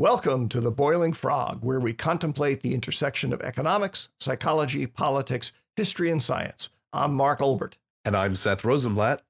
Welcome to the Boiling Frog, where we contemplate the intersection of economics, psychology, politics, history, and science. I'm Mark Olbert. And I'm Seth Rosenblatt.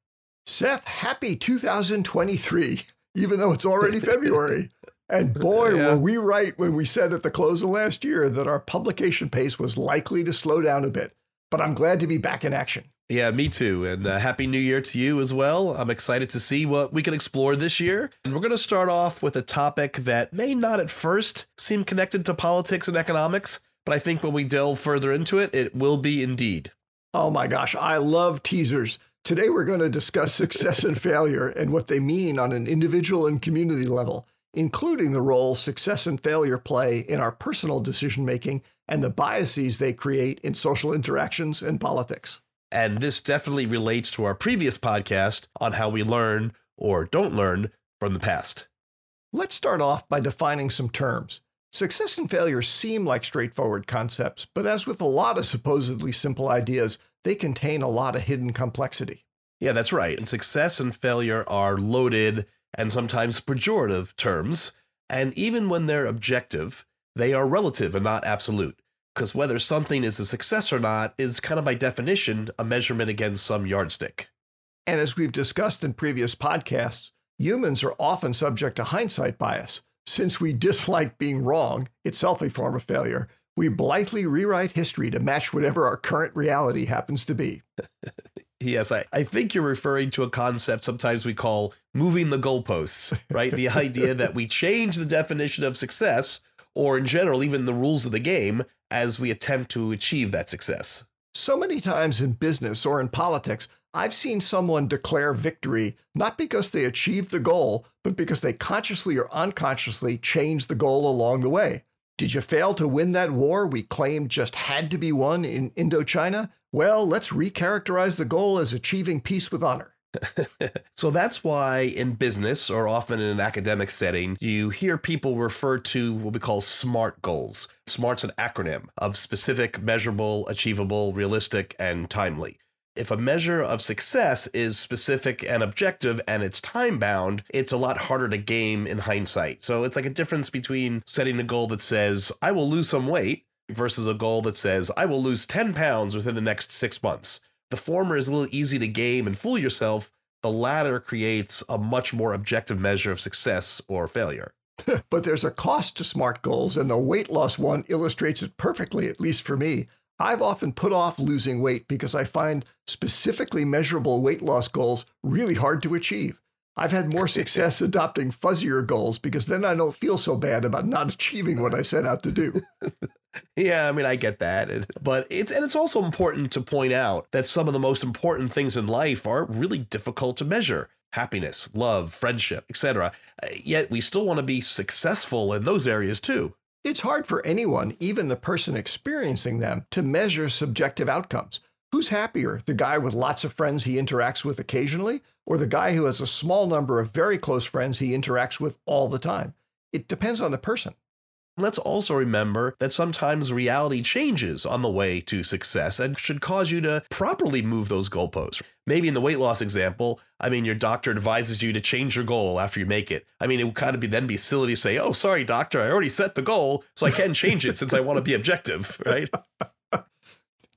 Seth, happy 2023, even though it's already February. And boy, yeah. were we right when we said at the close of last year that our publication pace was likely to slow down a bit. But I'm glad to be back in action. Yeah, me too. And uh, happy new year to you as well. I'm excited to see what we can explore this year. And we're going to start off with a topic that may not at first seem connected to politics and economics, but I think when we delve further into it, it will be indeed. Oh my gosh, I love teasers. Today we're going to discuss success and failure and what they mean on an individual and community level, including the role success and failure play in our personal decision making and the biases they create in social interactions and politics. And this definitely relates to our previous podcast on how we learn or don't learn from the past. Let's start off by defining some terms. Success and failure seem like straightforward concepts, but as with a lot of supposedly simple ideas, they contain a lot of hidden complexity. Yeah, that's right. And success and failure are loaded and sometimes pejorative terms. And even when they're objective, they are relative and not absolute because whether something is a success or not is kind of by definition a measurement against some yardstick. And as we've discussed in previous podcasts, humans are often subject to hindsight bias. Since we dislike being wrong, itself a form of failure, we blithely rewrite history to match whatever our current reality happens to be. yes, I, I think you're referring to a concept sometimes we call moving the goalposts, right? the idea that we change the definition of success, or in general, even the rules of the game, as we attempt to achieve that success. So many times in business or in politics, I've seen someone declare victory not because they achieved the goal, but because they consciously or unconsciously changed the goal along the way. Did you fail to win that war we claimed just had to be won in Indochina? Well, let's recharacterize the goal as achieving peace with honor. so that's why in business or often in an academic setting, you hear people refer to what we call SMART goals. SMART's an acronym of specific, measurable, achievable, realistic, and timely. If a measure of success is specific and objective and it's time bound, it's a lot harder to game in hindsight. So it's like a difference between setting a goal that says, I will lose some weight versus a goal that says, I will lose 10 pounds within the next six months. The former is a little easy to game and fool yourself. The latter creates a much more objective measure of success or failure. but there's a cost to SMART goals, and the weight loss one illustrates it perfectly, at least for me. I've often put off losing weight because I find specifically measurable weight loss goals really hard to achieve. I've had more success adopting fuzzier goals because then I don't feel so bad about not achieving what I set out to do. yeah, I mean, I get that. But it's and it's also important to point out that some of the most important things in life are really difficult to measure. Happiness, love, friendship, etc. Uh, yet we still want to be successful in those areas too. It's hard for anyone, even the person experiencing them, to measure subjective outcomes. Who's happier, the guy with lots of friends he interacts with occasionally, or the guy who has a small number of very close friends he interacts with all the time? It depends on the person. Let's also remember that sometimes reality changes on the way to success and should cause you to properly move those goalposts. Maybe in the weight loss example, I mean, your doctor advises you to change your goal after you make it. I mean, it would kind of be then be silly to say, "Oh, sorry, doctor, I already set the goal, so I can change it since I want to be objective," right?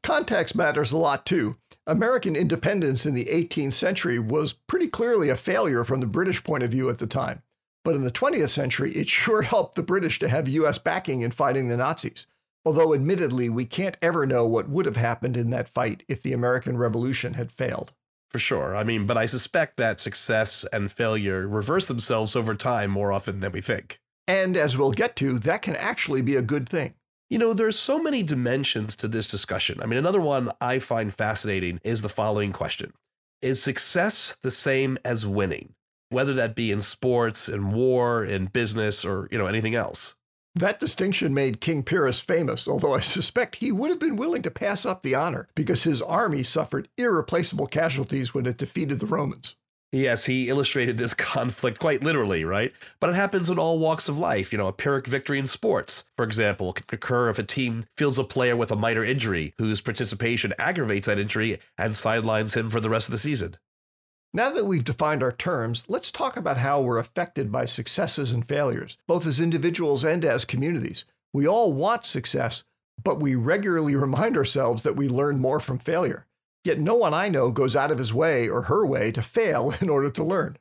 Context matters a lot too. American independence in the 18th century was pretty clearly a failure from the British point of view at the time. But in the 20th century, it sure helped the British to have US backing in fighting the Nazis. Although, admittedly, we can't ever know what would have happened in that fight if the American Revolution had failed. For sure. I mean, but I suspect that success and failure reverse themselves over time more often than we think. And as we'll get to, that can actually be a good thing. You know, there's so many dimensions to this discussion. I mean, another one I find fascinating is the following question Is success the same as winning? Whether that be in sports, in war, in business, or, you know, anything else. That distinction made King Pyrrhus famous, although I suspect he would have been willing to pass up the honor because his army suffered irreplaceable casualties when it defeated the Romans. Yes, he illustrated this conflict quite literally, right? But it happens in all walks of life. You know, a Pyrrhic victory in sports, for example, can occur if a team feels a player with a minor injury whose participation aggravates that injury and sidelines him for the rest of the season. Now that we've defined our terms, let's talk about how we're affected by successes and failures, both as individuals and as communities. We all want success, but we regularly remind ourselves that we learn more from failure. Yet no one I know goes out of his way or her way to fail in order to learn.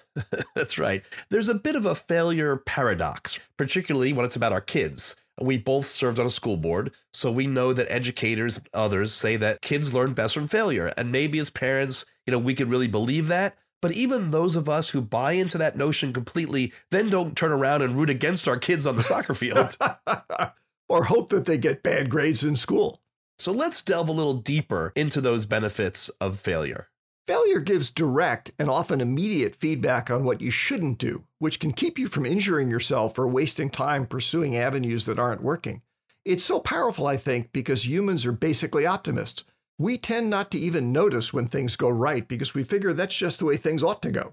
That's right. There's a bit of a failure paradox, particularly when it's about our kids. We both served on a school board, so we know that educators and others say that kids learn best from failure. And maybe as parents, you know, we could really believe that. But even those of us who buy into that notion completely then don't turn around and root against our kids on the soccer field. or hope that they get bad grades in school. So let's delve a little deeper into those benefits of failure. Failure gives direct and often immediate feedback on what you shouldn't do, which can keep you from injuring yourself or wasting time pursuing avenues that aren't working. It's so powerful, I think, because humans are basically optimists. We tend not to even notice when things go right because we figure that's just the way things ought to go.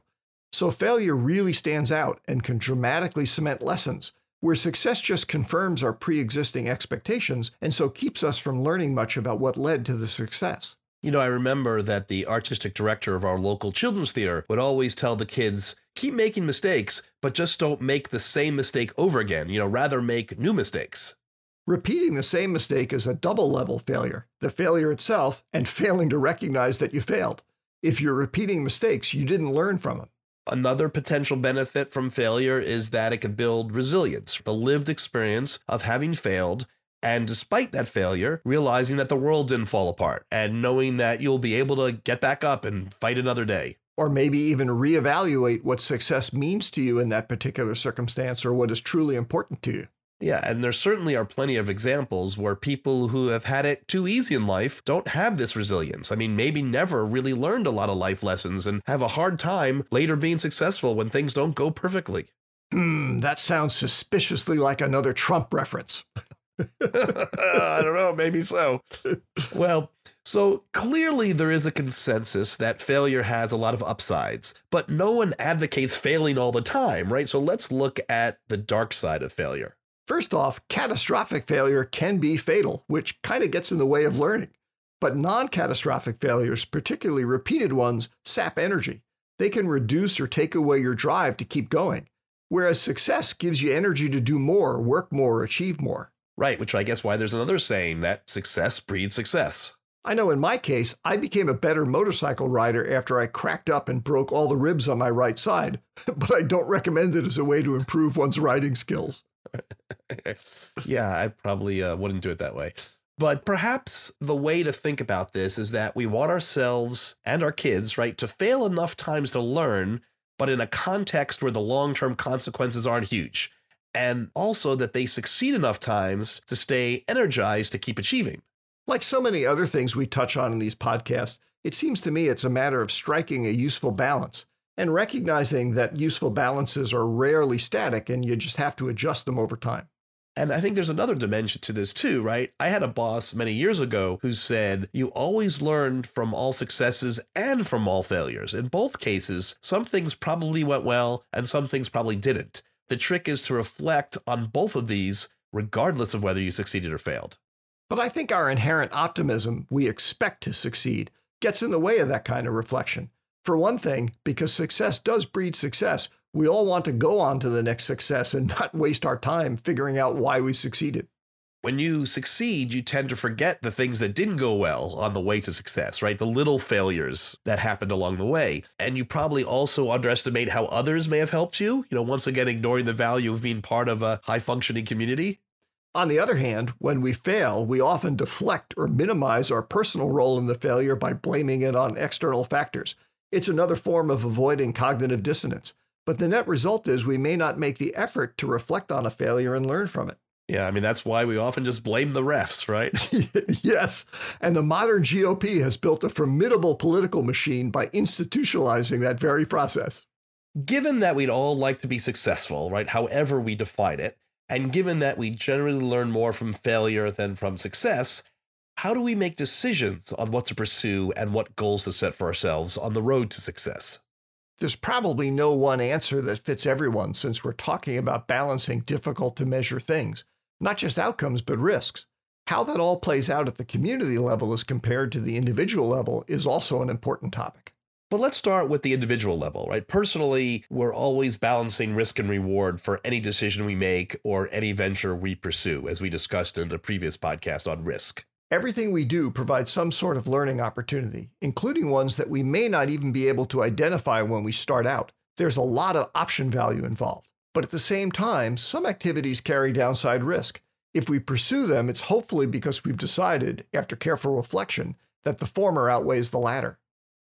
So failure really stands out and can dramatically cement lessons, where success just confirms our pre existing expectations and so keeps us from learning much about what led to the success. You know, I remember that the artistic director of our local children's theater would always tell the kids, keep making mistakes, but just don't make the same mistake over again. You know, rather make new mistakes. Repeating the same mistake is a double level failure the failure itself and failing to recognize that you failed. If you're repeating mistakes, you didn't learn from them. Another potential benefit from failure is that it can build resilience, the lived experience of having failed. And despite that failure, realizing that the world didn't fall apart and knowing that you'll be able to get back up and fight another day. Or maybe even reevaluate what success means to you in that particular circumstance or what is truly important to you. Yeah, and there certainly are plenty of examples where people who have had it too easy in life don't have this resilience. I mean, maybe never really learned a lot of life lessons and have a hard time later being successful when things don't go perfectly. Hmm, that sounds suspiciously like another Trump reference. I don't know, maybe so. Well, so clearly there is a consensus that failure has a lot of upsides, but no one advocates failing all the time, right? So let's look at the dark side of failure. First off, catastrophic failure can be fatal, which kind of gets in the way of learning. But non catastrophic failures, particularly repeated ones, sap energy. They can reduce or take away your drive to keep going, whereas success gives you energy to do more, work more, achieve more. Right, which I guess why there's another saying that success breeds success. I know in my case, I became a better motorcycle rider after I cracked up and broke all the ribs on my right side, but I don't recommend it as a way to improve one's riding skills. yeah, I probably uh, wouldn't do it that way. But perhaps the way to think about this is that we want ourselves and our kids, right, to fail enough times to learn, but in a context where the long term consequences aren't huge. And also that they succeed enough times to stay energized to keep achieving. Like so many other things we touch on in these podcasts, it seems to me it's a matter of striking a useful balance and recognizing that useful balances are rarely static and you just have to adjust them over time. And I think there's another dimension to this too, right? I had a boss many years ago who said, You always learn from all successes and from all failures. In both cases, some things probably went well and some things probably didn't. The trick is to reflect on both of these, regardless of whether you succeeded or failed. But I think our inherent optimism, we expect to succeed, gets in the way of that kind of reflection. For one thing, because success does breed success, we all want to go on to the next success and not waste our time figuring out why we succeeded. When you succeed, you tend to forget the things that didn't go well on the way to success, right? The little failures that happened along the way. And you probably also underestimate how others may have helped you, you know, once again, ignoring the value of being part of a high functioning community. On the other hand, when we fail, we often deflect or minimize our personal role in the failure by blaming it on external factors. It's another form of avoiding cognitive dissonance. But the net result is we may not make the effort to reflect on a failure and learn from it. Yeah, I mean, that's why we often just blame the refs, right? yes. And the modern GOP has built a formidable political machine by institutionalizing that very process. Given that we'd all like to be successful, right, however we define it, and given that we generally learn more from failure than from success, how do we make decisions on what to pursue and what goals to set for ourselves on the road to success? There's probably no one answer that fits everyone since we're talking about balancing difficult to measure things, not just outcomes, but risks. How that all plays out at the community level as compared to the individual level is also an important topic. But let's start with the individual level, right? Personally, we're always balancing risk and reward for any decision we make or any venture we pursue, as we discussed in a previous podcast on risk. Everything we do provides some sort of learning opportunity, including ones that we may not even be able to identify when we start out. There's a lot of option value involved. But at the same time, some activities carry downside risk. If we pursue them, it's hopefully because we've decided, after careful reflection, that the former outweighs the latter.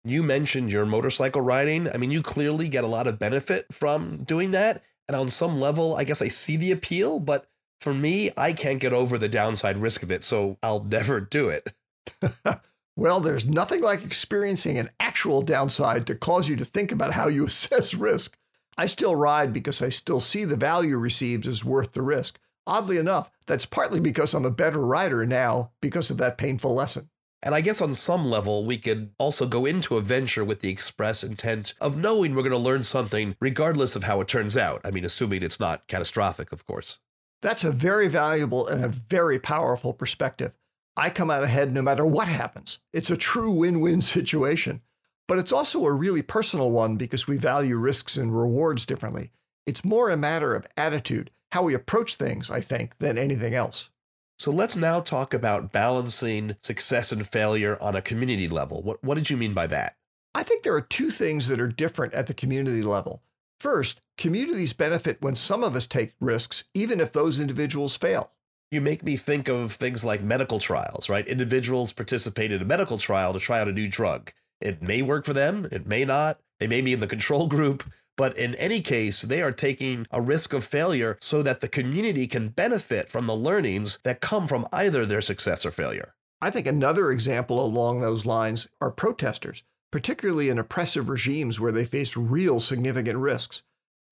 You mentioned your motorcycle riding. I mean, you clearly get a lot of benefit from doing that. And on some level, I guess I see the appeal, but for me, I can't get over the downside risk of it, so I'll never do it. well, there's nothing like experiencing an actual downside to cause you to think about how you assess risk. I still ride because I still see the value received as worth the risk. Oddly enough, that's partly because I'm a better rider now because of that painful lesson. And I guess on some level, we could also go into a venture with the express intent of knowing we're going to learn something regardless of how it turns out. I mean, assuming it's not catastrophic, of course. That's a very valuable and a very powerful perspective. I come out ahead no matter what happens. It's a true win win situation. But it's also a really personal one because we value risks and rewards differently. It's more a matter of attitude, how we approach things, I think, than anything else. So let's now talk about balancing success and failure on a community level. What, what did you mean by that? I think there are two things that are different at the community level. First, communities benefit when some of us take risks, even if those individuals fail. You make me think of things like medical trials, right? Individuals participate in a medical trial to try out a new drug. It may work for them, it may not. They may be in the control group, but in any case, they are taking a risk of failure so that the community can benefit from the learnings that come from either their success or failure. I think another example along those lines are protesters, particularly in oppressive regimes where they face real significant risks.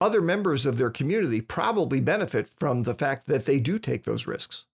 Other members of their community probably benefit from the fact that they do take those risks.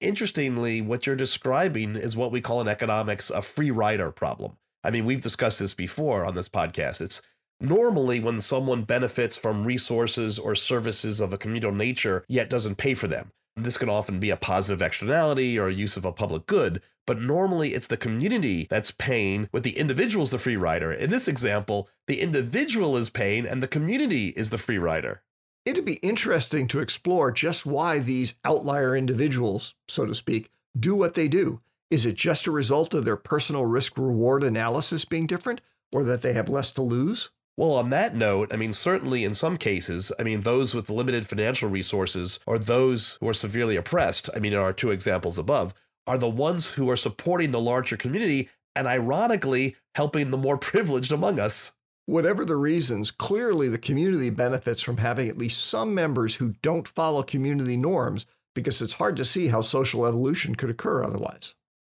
Interestingly, what you're describing is what we call in economics a free rider problem. I mean, we've discussed this before on this podcast. It's normally when someone benefits from resources or services of a communal nature yet doesn't pay for them. This can often be a positive externality or a use of a public good, but normally it's the community that's paying with the individual's the free rider. In this example, the individual is paying and the community is the free rider. It'd be interesting to explore just why these outlier individuals, so to speak, do what they do. Is it just a result of their personal risk reward analysis being different, or that they have less to lose? Well, on that note, I mean, certainly in some cases, I mean, those with limited financial resources or those who are severely oppressed, I mean, in our two examples above, are the ones who are supporting the larger community and ironically helping the more privileged among us. Whatever the reasons, clearly the community benefits from having at least some members who don't follow community norms because it's hard to see how social evolution could occur otherwise.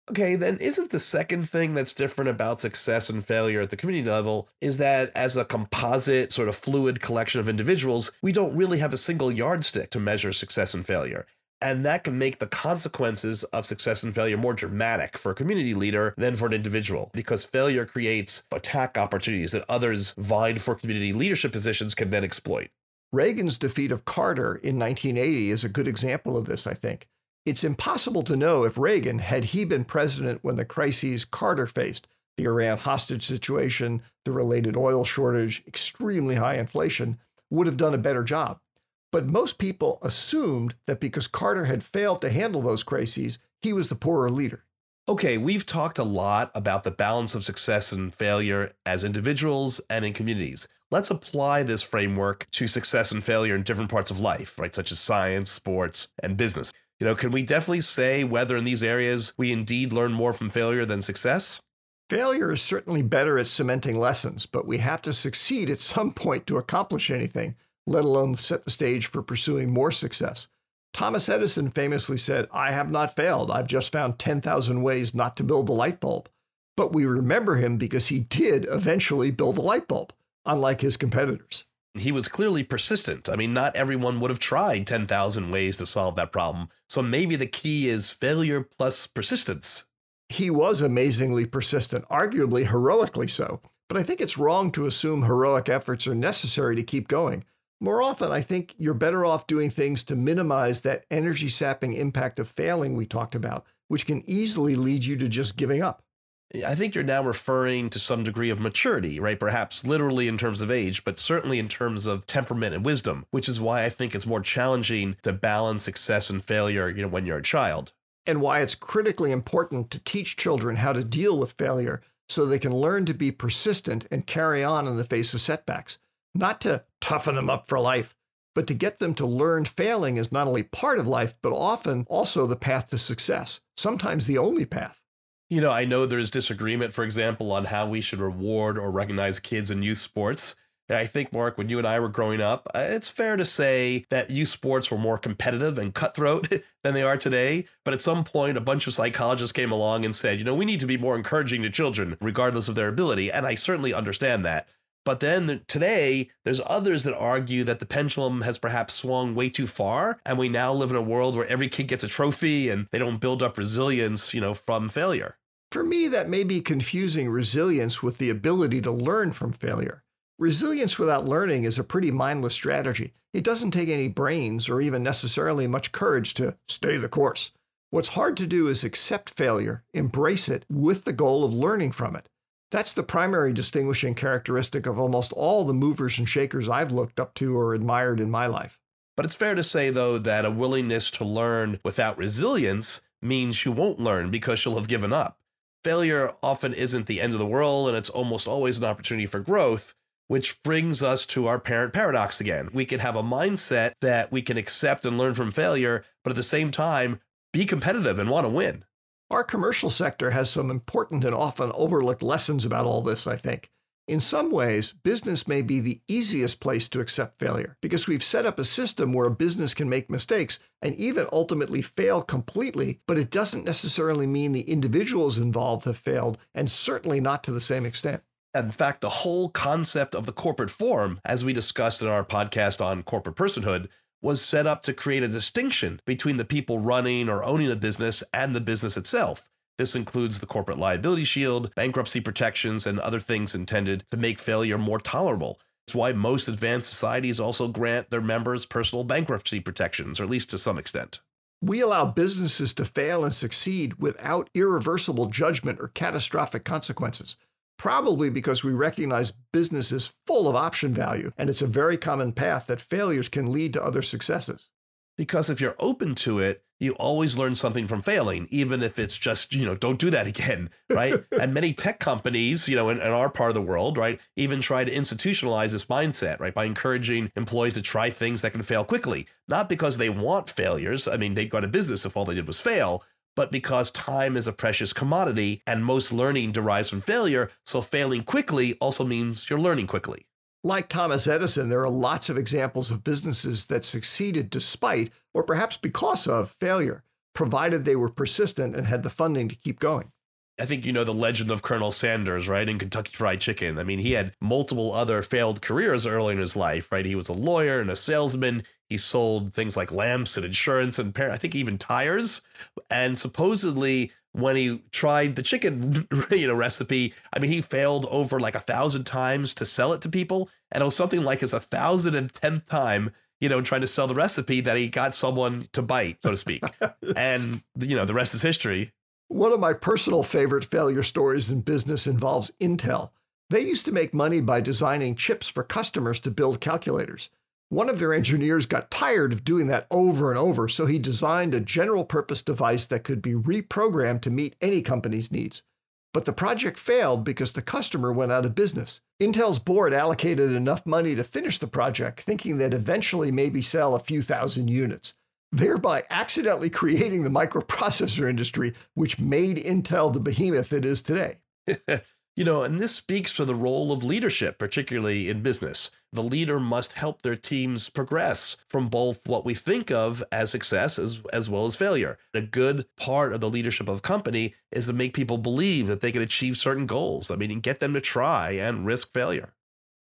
Okay, then isn't the second thing that's different about success and failure at the community level is that as a composite, sort of fluid collection of individuals, we don't really have a single yardstick to measure success and failure. And that can make the consequences of success and failure more dramatic for a community leader than for an individual, because failure creates attack opportunities that others vying for community leadership positions can then exploit. Reagan's defeat of Carter in 1980 is a good example of this, I think. It's impossible to know if Reagan, had he been president when the crises Carter faced, the Iran hostage situation, the related oil shortage, extremely high inflation, would have done a better job. But most people assumed that because Carter had failed to handle those crises, he was the poorer leader. Okay, we've talked a lot about the balance of success and failure as individuals and in communities. Let's apply this framework to success and failure in different parts of life, right, such as science, sports, and business. You know, can we definitely say whether in these areas we indeed learn more from failure than success? Failure is certainly better at cementing lessons, but we have to succeed at some point to accomplish anything, let alone set the stage for pursuing more success. Thomas Edison famously said, I have not failed. I've just found 10,000 ways not to build a light bulb. But we remember him because he did eventually build a light bulb, unlike his competitors he was clearly persistent. I mean, not everyone would have tried 10,000 ways to solve that problem. So maybe the key is failure plus persistence. He was amazingly persistent, arguably heroically so. But I think it's wrong to assume heroic efforts are necessary to keep going. More often, I think you're better off doing things to minimize that energy sapping impact of failing we talked about, which can easily lead you to just giving up. I think you're now referring to some degree of maturity, right? Perhaps literally in terms of age, but certainly in terms of temperament and wisdom, which is why I think it's more challenging to balance success and failure, you know, when you're a child. And why it's critically important to teach children how to deal with failure so they can learn to be persistent and carry on in the face of setbacks, not to toughen them up for life, but to get them to learn failing is not only part of life, but often also the path to success, sometimes the only path. You know, I know there's disagreement, for example, on how we should reward or recognize kids in youth sports. And I think, Mark, when you and I were growing up, uh, it's fair to say that youth sports were more competitive and cutthroat than they are today. But at some point, a bunch of psychologists came along and said, you know, we need to be more encouraging to children, regardless of their ability. And I certainly understand that. But then today, there's others that argue that the pendulum has perhaps swung way too far, and we now live in a world where every kid gets a trophy and they don't build up resilience, you know, from failure. For me, that may be confusing resilience with the ability to learn from failure. Resilience without learning is a pretty mindless strategy. It doesn't take any brains or even necessarily much courage to stay the course. What's hard to do is accept failure, embrace it, with the goal of learning from it. That's the primary distinguishing characteristic of almost all the movers and shakers I've looked up to or admired in my life. But it's fair to say, though, that a willingness to learn without resilience means you won't learn because you'll have given up. Failure often isn't the end of the world, and it's almost always an opportunity for growth, which brings us to our parent paradox again. We can have a mindset that we can accept and learn from failure, but at the same time, be competitive and want to win. Our commercial sector has some important and often overlooked lessons about all this, I think. In some ways, business may be the easiest place to accept failure because we've set up a system where a business can make mistakes and even ultimately fail completely, but it doesn't necessarily mean the individuals involved have failed, and certainly not to the same extent. In fact, the whole concept of the corporate form, as we discussed in our podcast on corporate personhood, was set up to create a distinction between the people running or owning a business and the business itself. This includes the corporate liability shield, bankruptcy protections, and other things intended to make failure more tolerable. It's why most advanced societies also grant their members personal bankruptcy protections, or at least to some extent. We allow businesses to fail and succeed without irreversible judgment or catastrophic consequences probably because we recognize business is full of option value, and it's a very common path that failures can lead to other successes. Because if you're open to it, you always learn something from failing, even if it's just, you know, don't do that again, right? and many tech companies, you know, in, in, our part of the world, right, even try to institutionalize this mindset, right, by encouraging employees to try things that can fail quickly. Not because they want failures. I mean, they'd go out of business if all they did was fail, but because time is a precious commodity and most learning derives from failure, so failing quickly also means you're learning quickly. Like Thomas Edison, there are lots of examples of businesses that succeeded despite, or perhaps because of, failure, provided they were persistent and had the funding to keep going. I think you know the legend of Colonel Sanders, right? In Kentucky Fried Chicken. I mean, he had multiple other failed careers early in his life, right? He was a lawyer and a salesman. He sold things like lamps and insurance and I think even tires. And supposedly, when he tried the chicken, you know, recipe, I mean, he failed over like a thousand times to sell it to people, and it was something like his a thousand and tenth time you know, trying to sell the recipe that he got someone to bite, so to speak. and, you know, the rest is history. One of my personal favorite failure stories in business involves Intel. They used to make money by designing chips for customers to build calculators. One of their engineers got tired of doing that over and over, so he designed a general purpose device that could be reprogrammed to meet any company's needs. But the project failed because the customer went out of business. Intel's board allocated enough money to finish the project, thinking that eventually maybe sell a few thousand units thereby accidentally creating the microprocessor industry, which made Intel the behemoth it is today. you know, and this speaks to the role of leadership, particularly in business. The leader must help their teams progress from both what we think of as success as, as well as failure. A good part of the leadership of a company is to make people believe that they can achieve certain goals. I mean, get them to try and risk failure.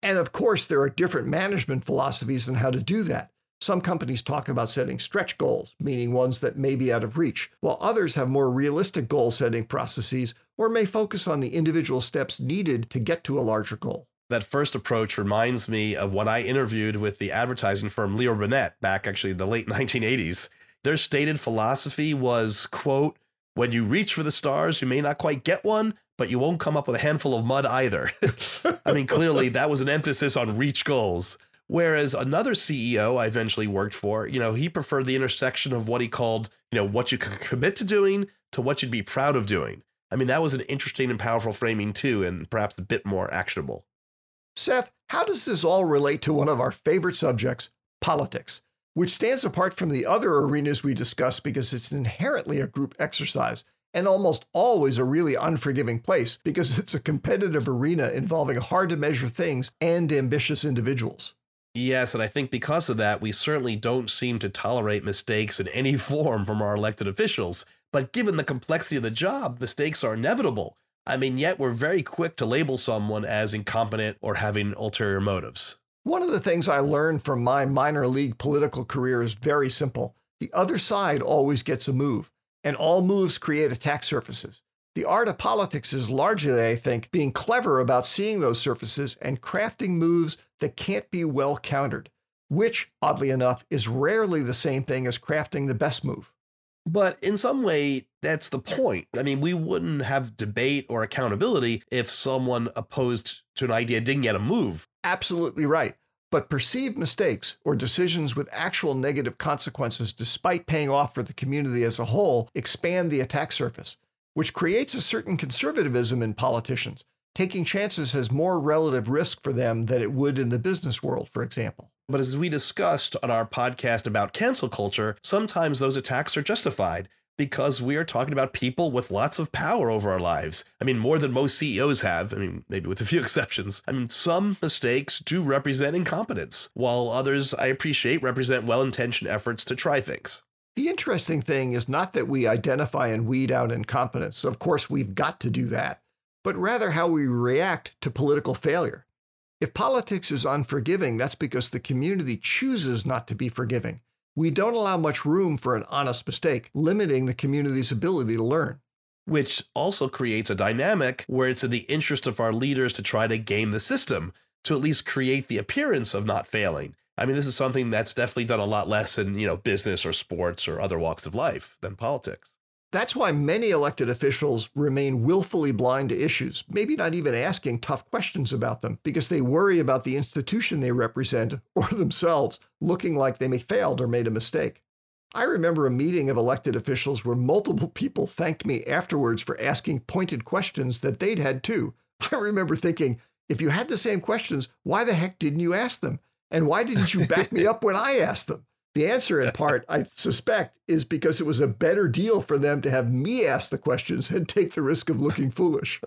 And of course, there are different management philosophies on how to do that. Some companies talk about setting stretch goals, meaning ones that may be out of reach, while others have more realistic goal setting processes or may focus on the individual steps needed to get to a larger goal. That first approach reminds me of when I interviewed with the advertising firm Leo Burnett back actually in the late 1980s. Their stated philosophy was, quote, when you reach for the stars, you may not quite get one, but you won't come up with a handful of mud either. I mean, clearly that was an emphasis on reach goals. Whereas another CEO I eventually worked for, you know, he preferred the intersection of what he called, you know, what you could commit to doing to what you'd be proud of doing. I mean, that was an interesting and powerful framing too, and perhaps a bit more actionable. Seth, how does this all relate to one of our favorite subjects, politics, which stands apart from the other arenas we discuss because it's inherently a group exercise and almost always a really unforgiving place because it's a competitive arena involving hard to measure things and ambitious individuals. Yes, and I think because of that, we certainly don't seem to tolerate mistakes in any form from our elected officials. But given the complexity of the job, mistakes are inevitable. I mean, yet we're very quick to label someone as incompetent or having ulterior motives. One of the things I learned from my minor league political career is very simple. The other side always gets a move, and all moves create attack surfaces. The art of politics is largely, I think, being clever about seeing those surfaces and crafting moves that can't be well countered, which, oddly enough, is rarely the same thing as crafting the best move. But in some way, that's the point. I mean, we wouldn't have debate or accountability if someone opposed to an idea didn't get a move. Absolutely right. But perceived mistakes or decisions with actual negative consequences, despite paying off for the community as a whole, expand the attack surface, which creates a certain conservatism in politicians. Taking chances has more relative risk for them than it would in the business world, for example. But as we discussed on our podcast about cancel culture, sometimes those attacks are justified because we are talking about people with lots of power over our lives. I mean, more than most CEOs have. I mean, maybe with a few exceptions. I mean, some mistakes do represent incompetence, while others I appreciate represent well intentioned efforts to try things. The interesting thing is not that we identify and weed out incompetence. Of course, we've got to do that, but rather how we react to political failure. If politics is unforgiving, that's because the community chooses not to be forgiving. We don't allow much room for an honest mistake, limiting the community's ability to learn. Which also creates a dynamic where it's in the interest of our leaders to try to game the system, to at least create the appearance of not failing. I mean, this is something that's definitely done a lot less in, you know, business or sports or other walks of life than politics. That's why many elected officials remain willfully blind to issues, maybe not even asking tough questions about them, because they worry about the institution they represent or themselves looking like they may failed or made a mistake. I remember a meeting of elected officials where multiple people thanked me afterwards for asking pointed questions that they'd had too. I remember thinking, if you had the same questions, why the heck didn't you ask them? And why didn't you back me up when I asked them? The answer, in part, I suspect, is because it was a better deal for them to have me ask the questions and take the risk of looking foolish.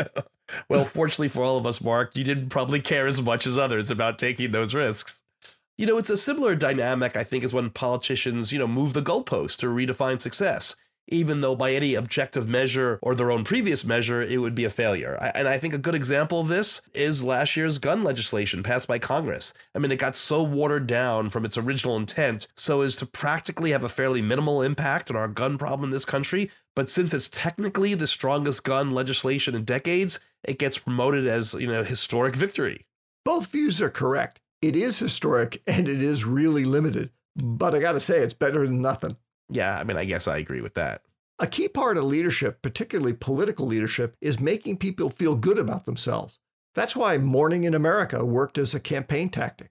well, fortunately for all of us, Mark, you didn't probably care as much as others about taking those risks. You know, it's a similar dynamic, I think, as when politicians, you know, move the goalpost to redefine success even though by any objective measure or their own previous measure, it would be a failure. And I think a good example of this is last year's gun legislation passed by Congress. I mean, it got so watered down from its original intent so as to practically have a fairly minimal impact on our gun problem in this country. But since it's technically the strongest gun legislation in decades, it gets promoted as, you know, historic victory. Both views are correct. It is historic and it is really limited. But I got to say, it's better than nothing. Yeah, I mean, I guess I agree with that. A key part of leadership, particularly political leadership, is making people feel good about themselves. That's why Morning in America worked as a campaign tactic.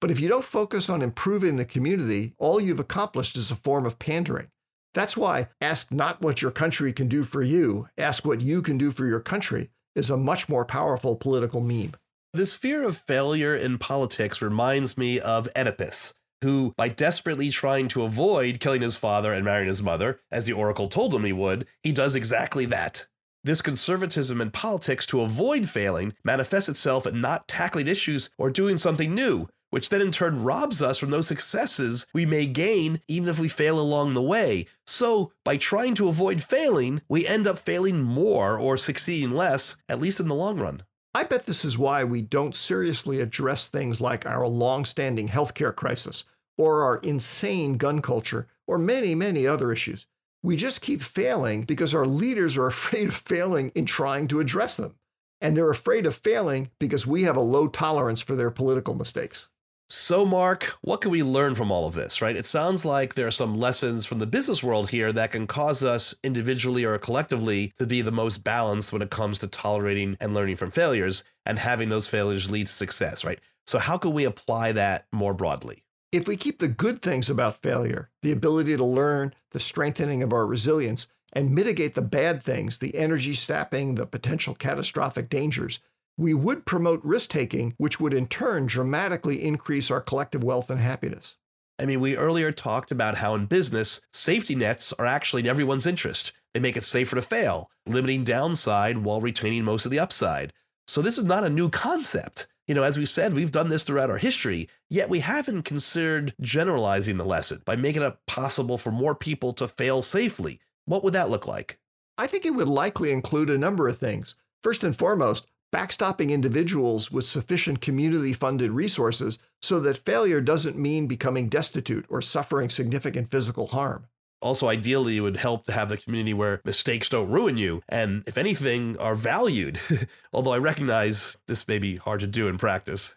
But if you don't focus on improving the community, all you've accomplished is a form of pandering. That's why ask not what your country can do for you, ask what you can do for your country is a much more powerful political meme. This fear of failure in politics reminds me of Oedipus who, by desperately trying to avoid killing his father and marrying his mother, as the oracle told him he would, he does exactly that. This conservatism in politics to avoid failing manifests itself in not tackling issues or doing something new, which then in turn robs us from those successes we may gain even if we fail along the way. So, by trying to avoid failing, we end up failing more or succeeding less, at least in the long run. I bet this is why we don't seriously address things like our long-standing healthcare crisis or our insane gun culture or many, many other issues. We just keep failing because our leaders are afraid of failing in trying to address them. And they're afraid of failing because we have a low tolerance for their political mistakes. So, Mark, what can we learn from all of this, right? It sounds like there are some lessons from the business world here that can cause us individually or collectively to be the most balanced when it comes to tolerating and learning from failures and having those failures lead to success, right? So, how can we apply that more broadly? If we keep the good things about failure, the ability to learn, the strengthening of our resilience, and mitigate the bad things, the energy sapping, the potential catastrophic dangers, we would promote risk taking, which would in turn dramatically increase our collective wealth and happiness. I mean, we earlier talked about how in business, safety nets are actually in everyone's interest. They make it safer to fail, limiting downside while retaining most of the upside. So, this is not a new concept. You know, as we said, we've done this throughout our history, yet we haven't considered generalizing the lesson by making it possible for more people to fail safely. What would that look like? I think it would likely include a number of things. First and foremost, backstopping individuals with sufficient community funded resources so that failure doesn't mean becoming destitute or suffering significant physical harm. Also, ideally, it would help to have the community where mistakes don't ruin you and, if anything, are valued. Although I recognize this may be hard to do in practice.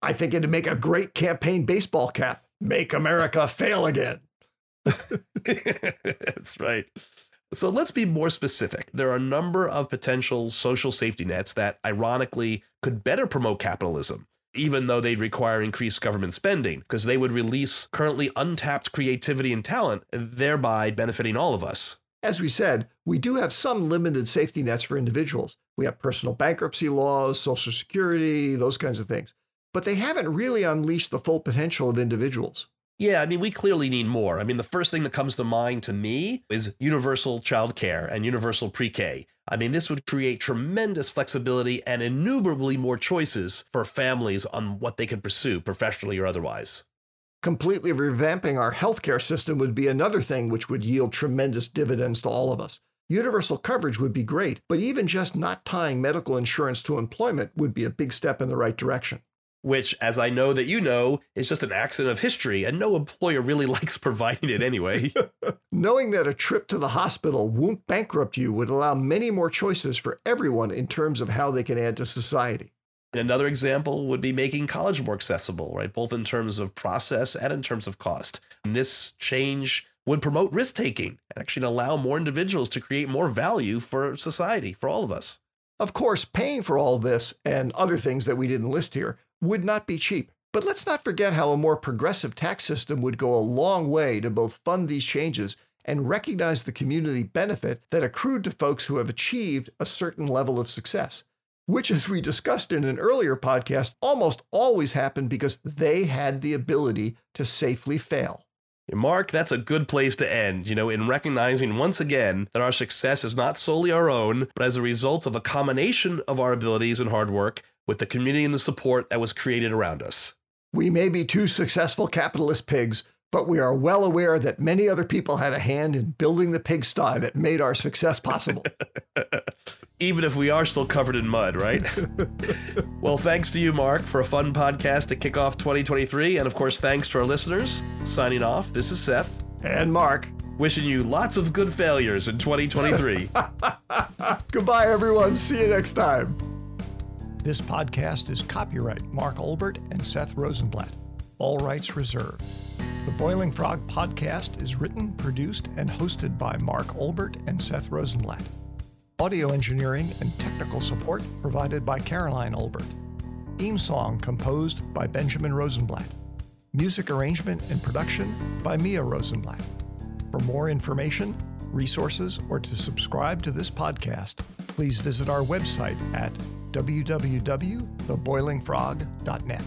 I think it'd make a great campaign baseball cap. Make America fail again. That's right. So let's be more specific. There are a number of potential social safety nets that, ironically, could better promote capitalism, even though they'd require increased government spending, because they would release currently untapped creativity and talent, thereby benefiting all of us. As we said, we do have some limited safety nets for individuals. We have personal bankruptcy laws, Social Security, those kinds of things. But they haven't really unleashed the full potential of individuals. Yeah, I mean, we clearly need more. I mean, the first thing that comes to mind to me is universal childcare and universal pre K. I mean, this would create tremendous flexibility and innumerably more choices for families on what they can pursue, professionally or otherwise. Completely revamping our healthcare system would be another thing which would yield tremendous dividends to all of us. Universal coverage would be great, but even just not tying medical insurance to employment would be a big step in the right direction which, as I know that you know, is just an accident of history, and no employer really likes providing it anyway. Knowing that a trip to the hospital won't bankrupt you would allow many more choices for everyone in terms of how they can add to society. Another example would be making college more accessible, right? Both in terms of process and in terms of cost. And this change would promote risk taking and actually allow more individuals to create more value for society, for all of us. Of course, paying for all this and other things that we didn't list here would not be cheap. But let's not forget how a more progressive tax system would go a long way to both fund these changes and recognize the community benefit that accrued to folks who have achieved a certain level of success, which, as we discussed in an earlier podcast, almost always happened because they had the ability to safely fail. Mark, that's a good place to end, you know, in recognizing once again that our success is not solely our own, but as a result of a combination of our abilities and hard work with the community and the support that was created around us. We may be two successful capitalist pigs, but we are well aware that many other people had a hand in building the pigsty that made our success possible. Even if we are still covered in mud, right? well, thanks to you, Mark, for a fun podcast to kick off 2023. And of course, thanks to our listeners. Signing off, this is Seth. And Mark. Wishing you lots of good failures in 2023. Goodbye, everyone. See you next time. This podcast is copyright Mark Olbert and Seth Rosenblatt. All rights reserved. The Boiling Frog podcast is written, produced, and hosted by Mark Olbert and Seth Rosenblatt. Audio engineering and technical support provided by Caroline Olbert. Theme song composed by Benjamin Rosenblatt. Music arrangement and production by Mia Rosenblatt. For more information, resources, or to subscribe to this podcast, please visit our website at www.theboilingfrog.net.